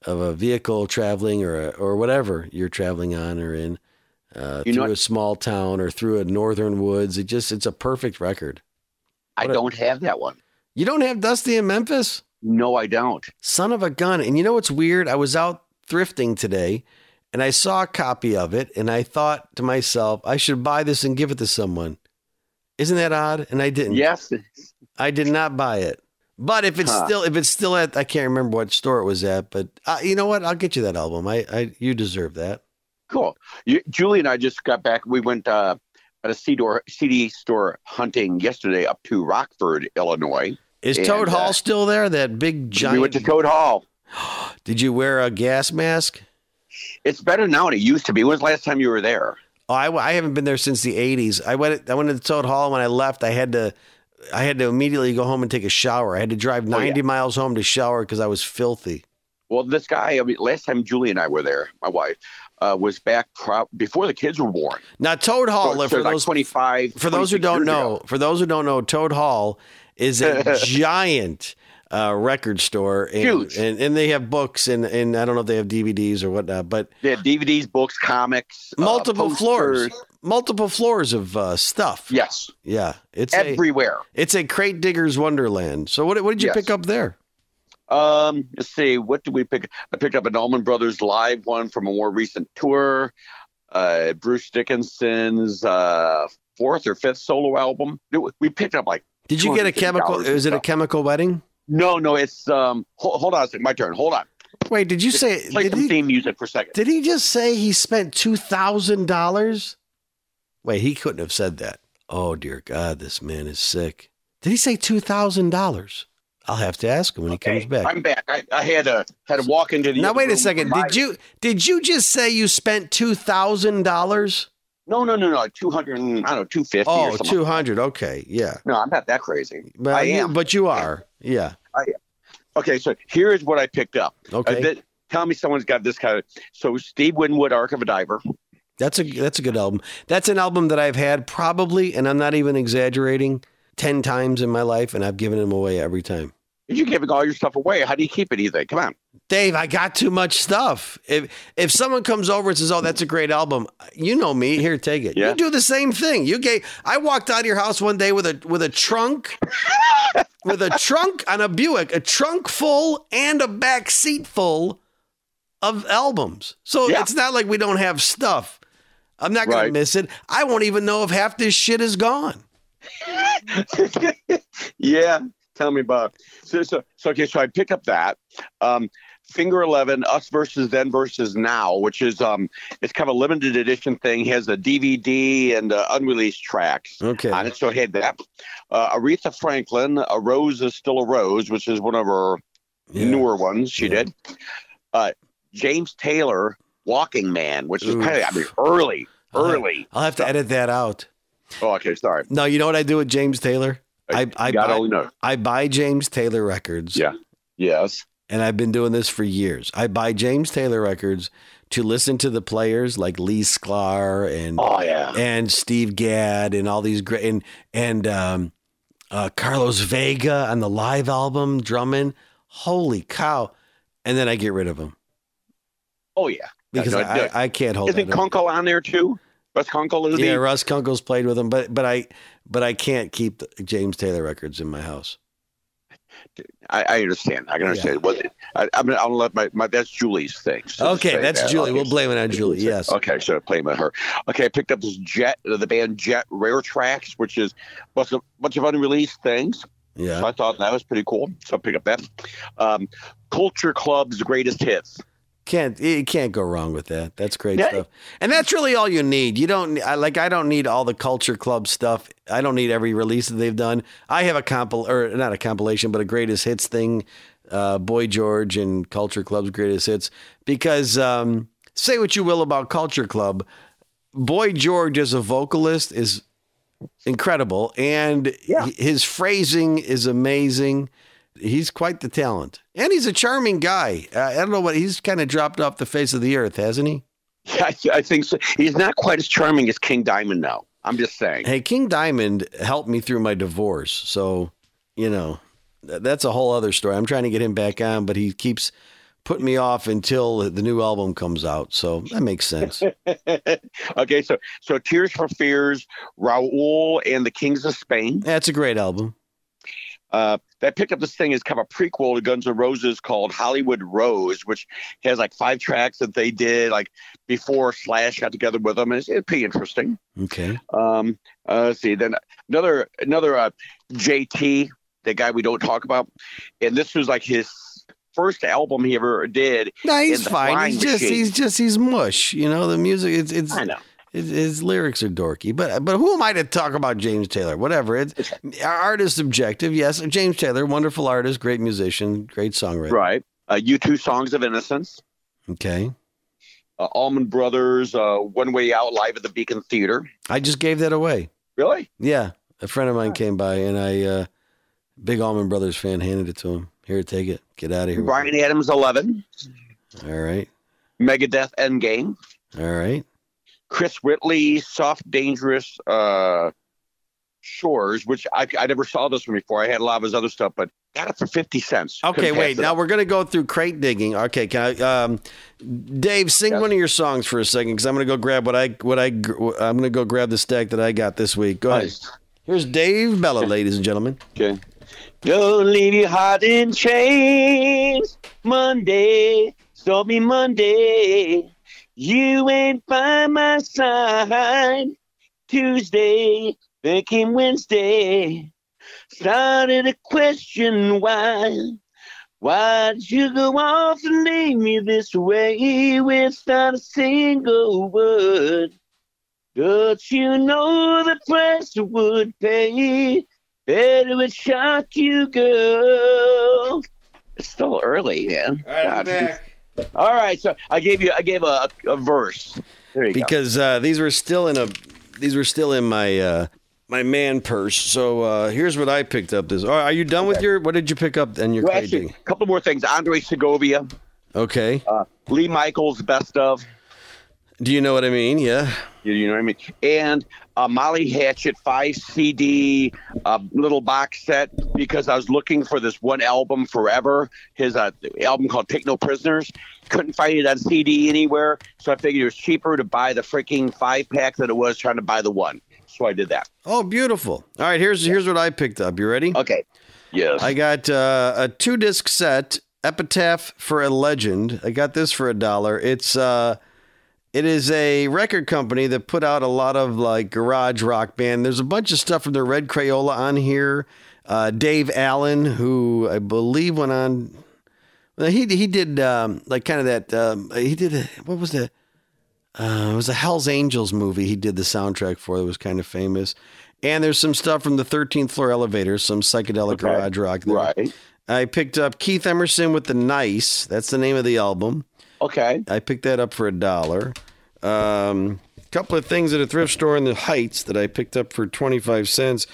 of a vehicle traveling or a, or whatever you're traveling on or in uh, through a small town or through a northern woods it just it's a perfect record I What a- don't have that one. you don't have dusty in memphis No, I don't. Son of a gun. And you know what's weird? I was out thrifting today and I saw a copy of it and I thought to myself, I should buy this and give it to someone. Isn't that odd? And I didn't. Yes. I did not buy it. But if it's Huh. still if it's still at I can't remember what store it was at, but uh, you know what? I'll get you that album. I, I you deserve that. Cool. You, Julie and I just got back. We went uh, at a CD, CD store hunting yesterday up to Rockford, Illinois. Is And, Toad Hall uh, still there? That big giant. We went to Toad Hall. Did you wear a gas mask? It's better now than it used to be. When was the last time you were there? Oh, I, I haven't been there since the '80s. I went. I went to the Toad Hall. When I left, I had to. I had to immediately go home and take a shower. I had to drive Oh, yeah. 90 miles home to shower because I was filthy. Well, this guy, I mean, last time Julie and I were there, my wife, uh, was back pro- before the kids were born. Now, Toad Hall. So- so for like those 25. for those who don't know, ago. for those who don't know, Toad Hall is a giant uh, record store, and, Huge. and and they have books, and and I don't know if they have DVDs or whatnot, but They have DVDs, books, comics, uh, multiple floors, multiple floors of uh, stuff. Yes, Yeah, it's a everywhere. it's a crate digger's wonderland. So what what did you Yes. pick up there? Um, let's see, what did we pick? I picked up an Allman Brothers live one from a more recent tour. Uh, Bruce Dickinson's uh, fourth or fifth solo album. We picked up like Did you get a chemical? Is it a chemical wedding? No, no. It's um. Hold, hold on a second. My turn. Hold on. Wait, did you say Play did some he, theme music for a second. did he just say he spent two thousand dollars? Wait, he couldn't have said that. Oh dear God, this man is sick. Did he say two thousand dollars? I'll have to ask him when he comes back. I'm back. I, I had to had to walk into the. now wait a second. for my- Did you did you just say you spent two thousand dollars? No, no, no, no. Two hundred. I don't know. Two fifty. Oh, or something. 200. Okay, yeah. No, I'm not that crazy. But I you, am. but you are. Yeah. Okay, so here is what I picked up. Okay. Uh, th- tell me someone's got this kind of. So Steve Winwood, Arc of a Diver. That's a that's a good album. That's an album that I've had probably, and I'm not even exaggerating, ten times in my life, and I've given them away every time. You're giving all your stuff away. How do you keep it? You? Come on. Dave, I got too much stuff. If if someone comes over and says, "Oh, that's a great album," you know me. Here, take it. Yeah. You do the same thing. You gave. I walked out of your house one day with a with a trunk, with a trunk on a Buick, a trunk full and a back seat full of albums. So Yeah. it's not like we don't have stuff. I'm not gonna Right. miss it. I won't even know if half this shit is gone. yeah. Tell me about. So, so, so okay. So I pick up that. Um, Finger Eleven, Us versus Then versus Now, which is um, it's kind of a limited edition thing. Has a DVD and uh, unreleased tracks. Okay. on it. So I had that. Uh, Aretha Franklin, A Rose is Still a Rose, which is one of her Yeah. newer ones she Yeah. did. Uh, James Taylor, Walking Man, which is kind of, I mean, early, early. I'll have to edit that out. Oh, okay, sorry. No, you know what I do with James Taylor? I I God buy. I buy James Taylor records. Yeah. Yes. And I've been doing this for years. I buy James Taylor records to listen to the players like Lee Sklar and Oh, yeah. and Steve Gadd and all these great and and um, uh, Carlos Vega on the live album drumming. Holy cow! And then I get rid of them Oh, yeah. because No, no, no. I, I can't hold Isn't. Kunkel on there too? Russ Kunkel is yeah, the Russ Kunkel's played with them, but but I but I can't keep the James Taylor records in my house. I, I understand. I can understand. Well, I, I'm gonna, I'll let my, my that's Julie's thing. so Okay, that's that. Julie. Okay. We'll blame it on Julie. Yes. Okay, so blame it on her. Okay, I picked up this Jet, the band Jet Rare Tracks, which is a bunch of, bunch of unreleased things. So Yeah. I thought that was pretty cool. So I picked up that. Um, Culture Club's greatest hits. Can't you can't go wrong with that. That's great Yeah. stuff. And that's really all you need. You don't I, like I don't need all the Culture Club stuff. I don't need every release that they've done. I have a compil or not a compilation, but a greatest hits thing. Uh, Boy George and Culture Club's greatest hits. Because um, say what you will about Culture Club, Boy George as a vocalist is incredible, and Yeah. his phrasing is amazing. He's quite the talent, and he's a charming guy. Uh, I don't know what he's kind of dropped off the face of the earth, hasn't he? Yeah, I, I think so. He's not quite as charming as King Diamond now. I'm just saying. Hey, King Diamond helped me through my divorce, so you know th- that's a whole other story. I'm trying to get him back on, but he keeps putting me off until the new album comes out. So that makes sense. okay, so so Tears for Fears, Raoul and the Kings of Spain. That's a great album. Uh, that picked up this thing is kind of a prequel to Guns N' Roses called Hollywood Rose, which has like five tracks that they did like before Slash got together with them. It's, it's pretty interesting. Okay. Um, uh, let's see, then another another uh, JT, the guy we don't talk about, and this was like his first album he ever did. No, he's fine. He's just machine. he's just he's mush. You know, the music it's it's I know. His, his lyrics are dorky. But but who am I to talk about James Taylor? Whatever. It's our art is subjective. Yes, James Taylor, wonderful artist, great musician, great songwriter. Right. Uh, U2 songs of innocence. Okay. Uh, Allman Brothers, uh, One Way Out live at the Beacon Theater. I just gave that away. Really? Yeah. A friend of mine came by and I uh big Allman Brothers fan handed it to him. Here, take it. Get out of here. Bryan Adams, Eleven. All right. Megadeth, Endgame. All right. Chris Whitley, Soft Dangerous, uh, Shores, which I, I never saw this one before. I had a lot of his other stuff, but got it for 50 cents. Okay, wait. Now we're going to go through crate digging. Okay, can I, um, Dave, sing Yes. one of your songs for a second because I'm going to go grab what I what I I'm going to go grab the stack that I got this week. Go ahead. Here's Dave Bellah, ladies and gentlemen. Okay. Don't leave your heart in chains. Monday, me Monday. You ain't by my side. Tuesday, then came Wednesday. Started to question why. Why'd you go off and leave me this way without a single word? Don't you know the price would pay? Better would shock you, girl. It's still early, man. God. All right, so I gave you, I gave a, a verse. There you go. because uh, these were still in a these were still in my uh, my man purse. So uh, here's what I picked up. This. Are are you done with your? What did you pick up in your Well, actually, a couple more things. Andre Segovia, Okay. uh, Lee Michaels, best of. Do you know what I mean? Yeah. You, you know what I mean? And uh, Molly Hatchet five CD uh, little box set because I was looking for this one album forever. His uh, album called Take No Prisoners. Couldn't find it on CD anywhere, so I figured it was cheaper to buy the freaking five pack than it was trying to buy the one. So I did that. Oh, beautiful. All right. Here's here's what I picked up. You ready? Okay. Yes. I got uh, a two disc set, Epitaph for a Legend. I got this for a dollar. It's uh, it is a record company that put out a lot of like garage rock band. There's a bunch of stuff from the Red Crayola on here. Uh, Dave Allen, who I believe went on. He he did um, like kind of that. Um, he did a, what was that? Uh, it was a Hell's Angels movie. He did the soundtrack for that was kind of famous. And there's some stuff from the 13th floor elevator, some psychedelic Okay. garage rock. There. right. I picked up Keith Emerson with the Nice. That's the name of the album. Okay. I picked that up for a dollar. Um, a couple of things at a thrift store in the Heights that I picked up for 25 cents.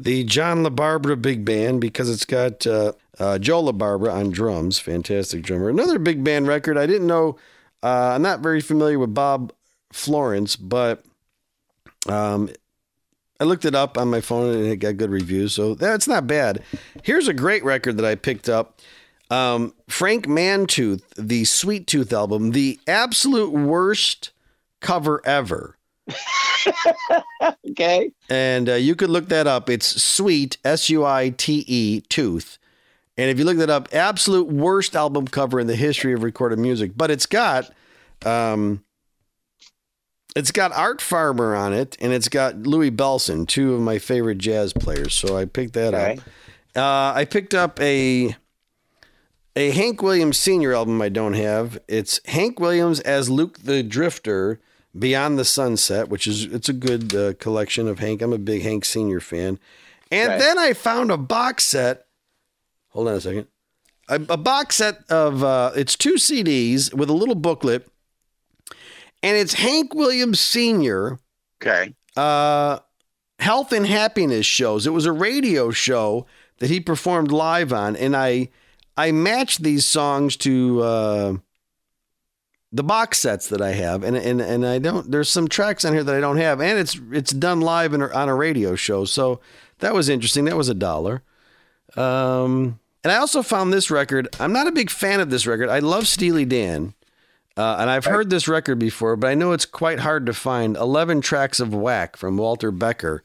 The John LaBarbera Big Band because it's got uh, uh, Joe LaBarbera on drums, fantastic drummer. Another big band record. I didn't know. Uh, I'm not very familiar with Bob Florence, but um, I looked it up on my phone and it got good reviews, so that's not bad. Here's a great record that I picked up. Um, Frank Mantooth, the Sweet Tooth album, the absolute worst cover ever. Okay. And uh, you could look that up. It's Sweet, S U I T E, Tooth. And if you look that up, absolute worst album cover in the history of recorded music. But it's got, um, it's got Art Farmer on it, and it's got Louis Bellson, two of my favorite jazz players. So I picked that Okay. up. Uh, I picked up a a Hank Williams Senior album. I don't have. It's Hank Williams as Luke the Drifter, Beyond the Sunset, which is it's a good uh, collection of Hank. I'm a big Hank Senior fan. And Okay. then I found a box set. Hold on a second. A, a box set of uh, it's two CDs with a little booklet, and it's Hank Williams Senior Okay. uh, health and happiness shows. It was a radio show that he performed live on, and I I matched these songs to uh, the box sets that I have, and and and I don't. There's some tracks on here that I don't have, and it's it's done live in, on a radio show, so that was interesting. That was a dollar. Um, and I also found this record. I'm not a big fan of this record. I love Steely Dan. Uh, and I've heard this record before, but I know it's quite hard to find. Eleven tracks of whack from Walter Becker,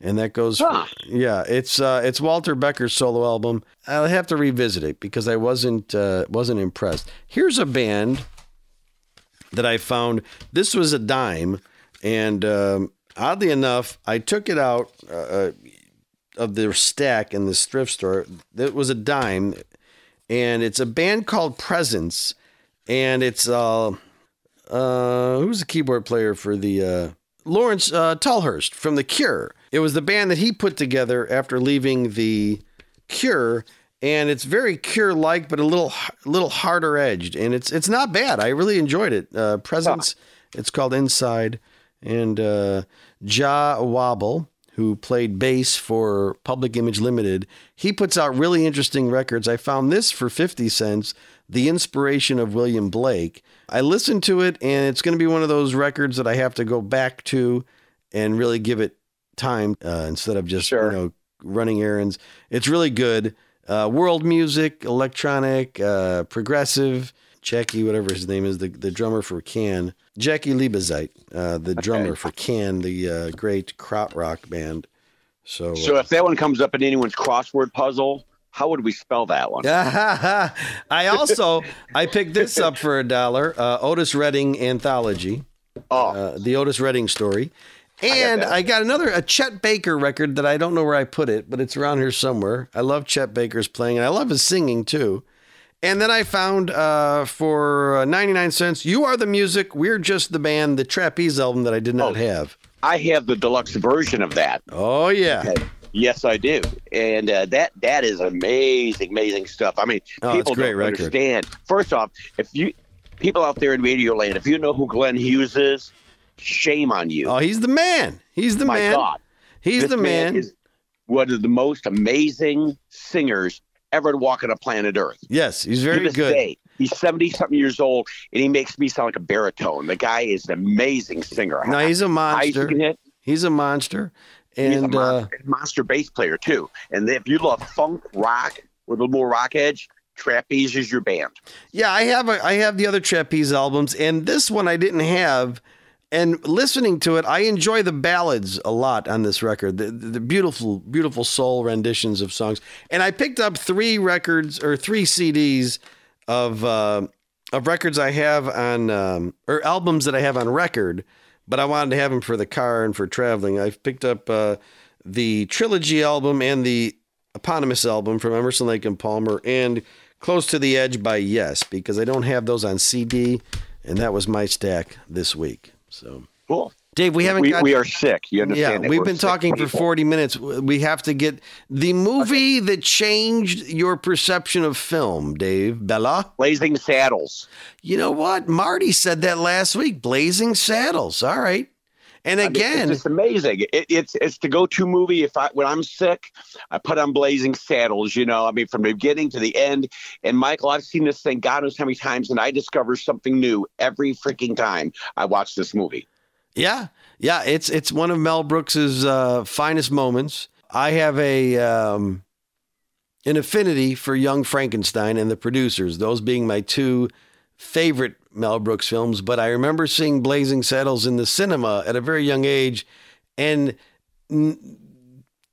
and that goes. Huh. yeah, it's uh, it's Walter Becker's solo album. I'll have to revisit it because I wasn't uh, wasn't impressed. Here's a band that I found. This was a dime, and um, oddly enough, I took it out uh, of the stack in this thrift store. It was a dime, and it's a band called Presence, and it's uh, uh, who's the keyboard player for the uh, Lawrence uh, Tolhurst from The Cure. It was the band that he put together after leaving the Cure, and it's very Cure-like, but a little little harder edged, and it's it's not bad. I really enjoyed it. Uh, Presence. It's called Inside, and uh, Jah Wobble, who played bass for Public Image Limited, he puts out really interesting records. I found this for fifty cents. The inspiration of William Blake. I listened to it, and it's going to be one of those records that I have to go back to and really give it time uh, instead of just Sure. you know running errands. It's really good. Uh, world music, electronic, uh, progressive. Jackie, whatever his name is, the, the drummer for Can. Jaki Liebezeit, uh, the drummer for Can, the uh, great krautrock rock band. So, So if that one comes up in anyone's crossword puzzle, how would we spell that one? I also I picked this up for a dollar. Uh, Otis Redding anthology, Oh, uh, the Otis Redding story, and that. I got another a Chet Baker record that I don't know where I put it, but it's around here somewhere. I love Chet Baker's playing, and I love his singing too. And then I found uh, for uh, 99 cents, You Are the Music, We're Just the Band, the Trapeze album that I did not Oh. have. I have the deluxe version of that. Oh, yeah. Yes, I do, and uh, that that is amazing, amazing stuff. I mean, Oh, people don't record. understand. First off, if you people out there in Radio Land, if you know who Glenn Hughes is, shame on you. Oh, he's the man. He's the My man. God, He's this the man. is one of the most amazing singers ever to walk on a planet Earth. yes, he's very good. day, he's seventy something years old, and he makes me sound like a baritone. The guy is an amazing singer. No, he's a monster. He's a monster. He's a And uh, monster, monster bass player too. And if you love funk rock with a little more rock edge, Trapeze is your band. yeah, I have a, I have the other trapeze albums, and this one I didn't have. And listening to it, I enjoy the ballads a lot on this record. The, the, beautiful, beautiful soul renditions of songs. And I picked up three records or three CDs of uh, of records I have on um, or albums that I have on record, but I wanted to have them for the car and for traveling. I've picked up uh, the trilogy album and the eponymous album from Emerson Lake and Palmer and Close to the Edge by Yes because I don't have those on CD, and that was my stack this week. So, Cool. Dave, we haven't We, got. we are sick. You understand? that we've been talking for 40 minutes. We have to get the movie that changed your perception of film, Dave. Bellah? Blazing Saddles. You know what? Marty said that last week. Blazing Saddles. All right. And I mean, again, it's just amazing. It, it's it's the go-to movie. If I when I'm sick, I put on Blazing Saddles. You know, I mean, from the beginning to the end. And Michael, I've seen this thing God knows how many times, and I discover something new every freaking time I watch this movie. yeah, yeah, it's it's one of Mel Brooks's uh, finest moments. I have a um, an affinity for Young Frankenstein and the producers, those being my two favorite Mel Brooks films. But I remember seeing Blazing Saddles in the cinema at a very young age, and n-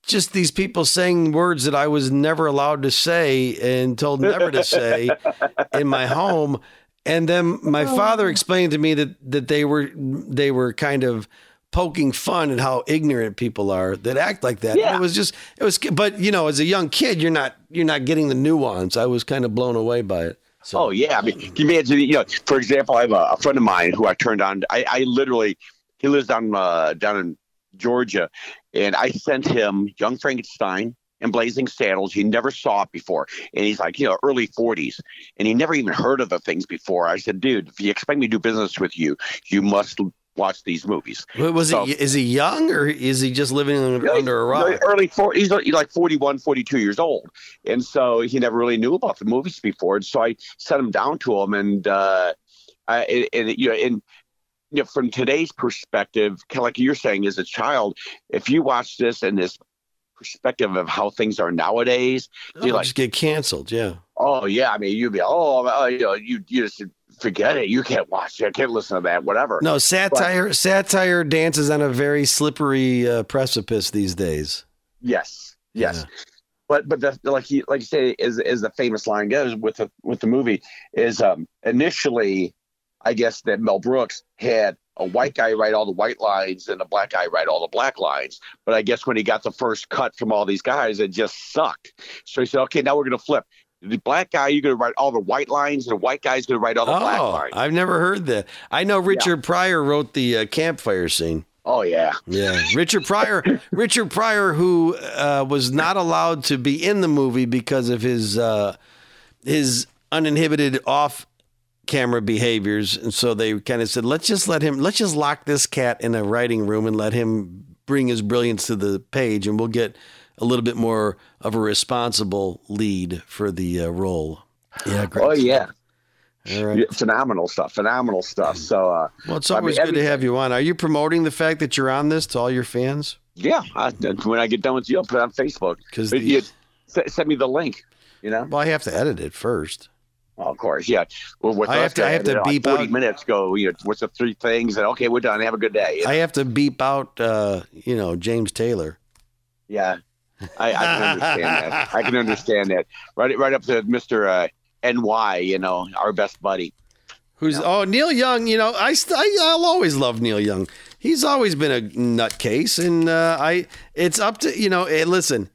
just these people saying words that I was never allowed to say and told never to say in my home. And then my oh. father explained to me that that they were they were kind of poking fun at how ignorant people are that act like that. Yeah. It was just it was but you know, as a young kid, you're not you're not getting the nuance. I was kind of blown away by it. So Oh yeah, I mean, can you imagine? You know, for example, I have a, a friend of mine who I turned on. I, I literally, he lives down uh, down in Georgia, and I sent him Young Frankenstein and Blazing Saddles. He never saw it before, and he's like, you know, early forties, and he never even heard of the things before. I said, dude, if you expect me to do business with you, you must watch these movies. Wa- was So- he is he young or is he just living under, under a rock? Early four, he's like- he's 41, 42 years old. And so he never really knew about the movies before. And so I sent him down to him. And, uh, I, and, you know, and, you know, from today's perspective, kind of like you're saying, as a child, if you watch this and this perspective of how things are nowadays, Oh, you're like, just get canceled, yeah. oh yeah, I mean, you'd be, oh, uh, you know, you, you just forget it. You can't watch it. I can't listen to that, whatever. No, satire satire dances on a very slippery uh, precipice these days. Yes, yes. Yeah. But but the, like you like you say, as as the famous line goes with the with the movie is um initially, I guess that Mel Brooks had a white guy write all the white lines and a black guy write all the black lines. But I guess when he got the first cut from all these guys, it just sucked. So he said, okay, now we're gonna flip. The black guy, you're gonna write all the white lines, and the white guy's gonna write all the black Oh, lines. I've never heard that. I know Richard Pryor wrote the uh, campfire scene. oh yeah, Yeah, Richard Pryor. Richard Pryor, who uh, was not allowed to be in the movie because of his uh, his uninhibited off camera behaviors, and so they kind of said, "Let's just let him. Let's just lock this cat in a writing room and let him bring his brilliance to the page, and we'll get a little bit more of a responsible lead for the uh, role." Yeah, great. oh yeah, right. Yeah, phenomenal stuff, phenomenal stuff. So uh, Well, it's I mean, always good to have you on. Are you promoting the fact that you're on this to all your fans? Yeah, I, when I get done with you, I'll put it on Facebook. Because you send me the link. You know, Well, I have to edit it first. well, of course, yeah. Well, with I have to- I have to beep forty out- minutes. Go. You know, what's the three things? And okay, we're done. Have a good day. I have to beep out, uh, you know, James Taylor. Yeah, I, I can understand that. I can understand that. Right, right up to Mister uh, NY. You know, our best buddy. Who's oh Neil Young? You know, I, st- I I'll always love Neil Young. He's always been a nutcase, and uh, I it's up to you know. eh, listen,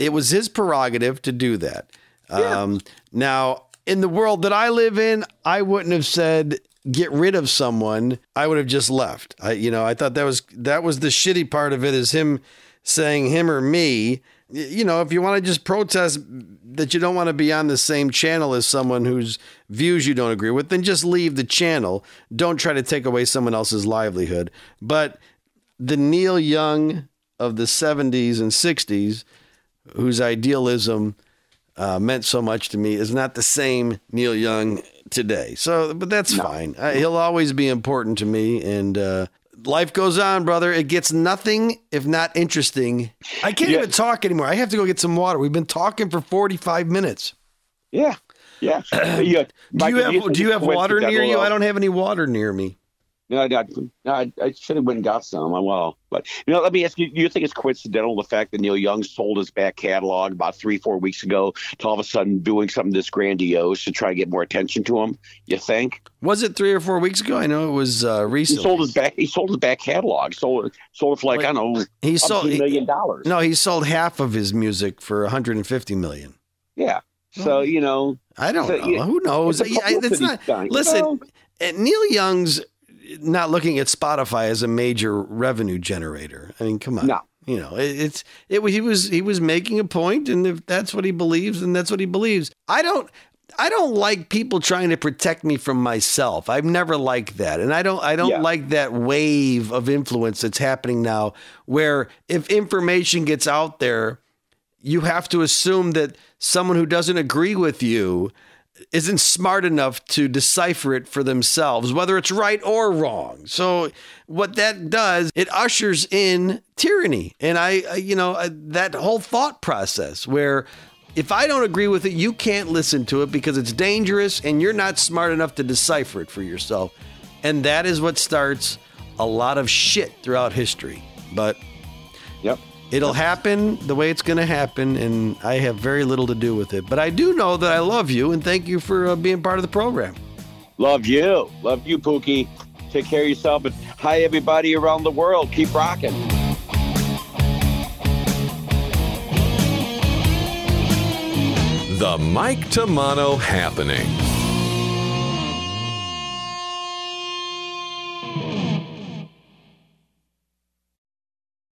it was his prerogative to do that. Um, now, in the world that I live in, I wouldn't have said get rid of someone. I would have just left. I you know I thought that was that was the shitty part of it is him saying him or me. You know, if you want to just protest that you don't want to be on the same channel as someone whose views you don't agree with, then just leave the channel. Don't try to take away someone else's livelihood. But the Neil Young of the 70s and 60s, whose idealism uh, meant so much to me, is not the same Neil Young today. So, but that's fine. Uh, he'll always be important to me. And uh, life goes on, brother. It gets nothing if not interesting. I can't Yeah. even talk anymore. I have to go get some water. We've been talking for 45 minutes. Yeah, yeah. yeah. Do you have do you have water near you? I don't have any water near me. No, no, no I, I should have went and got some. I well, but you know, let me ask you: Do you think it's coincidental the fact that Neil Young sold his back catalog about three, four weeks ago to all of a sudden doing something this grandiose to try to get more attention to him? You think Was it three or four weeks ago? I know it was uh, he sold his back? He sold his back catalog. Sold sold it for like I don't know, He sold a million dollars. no, he sold half of his music for 150 million. Yeah. So you know, I don't So, know. Who knows? it's it's not. stunt, you Listen, know? Neil Young's not looking at Spotify as a major revenue generator. I mean, come on. No. You know, it, it's it was he was he was making a point, and if that's what he believes, then that's what he believes. I don't. I don't like people trying to protect me from myself. I've never liked that. And I don't I don't Yeah. like that wave of influence that's happening now where if information gets out there, you have to assume that someone who doesn't agree with you isn't smart enough to decipher it for themselves, whether it's right or wrong. So what that does, it ushers in tyranny, and I, you know, that whole thought process where if I don't agree with it, you can't listen to it because it's dangerous, and you're not smart enough to decipher it for yourself, and that is what starts a lot of shit throughout history. But yep. It'll happen the way it's going to happen, and I have very little to do with it. But I do know that I love you, and thank you for uh, being part of the program. Love you, love you, Pookie. Take care of yourself, and hi everybody around the world. Keep rocking. The Mike Tomano Happening.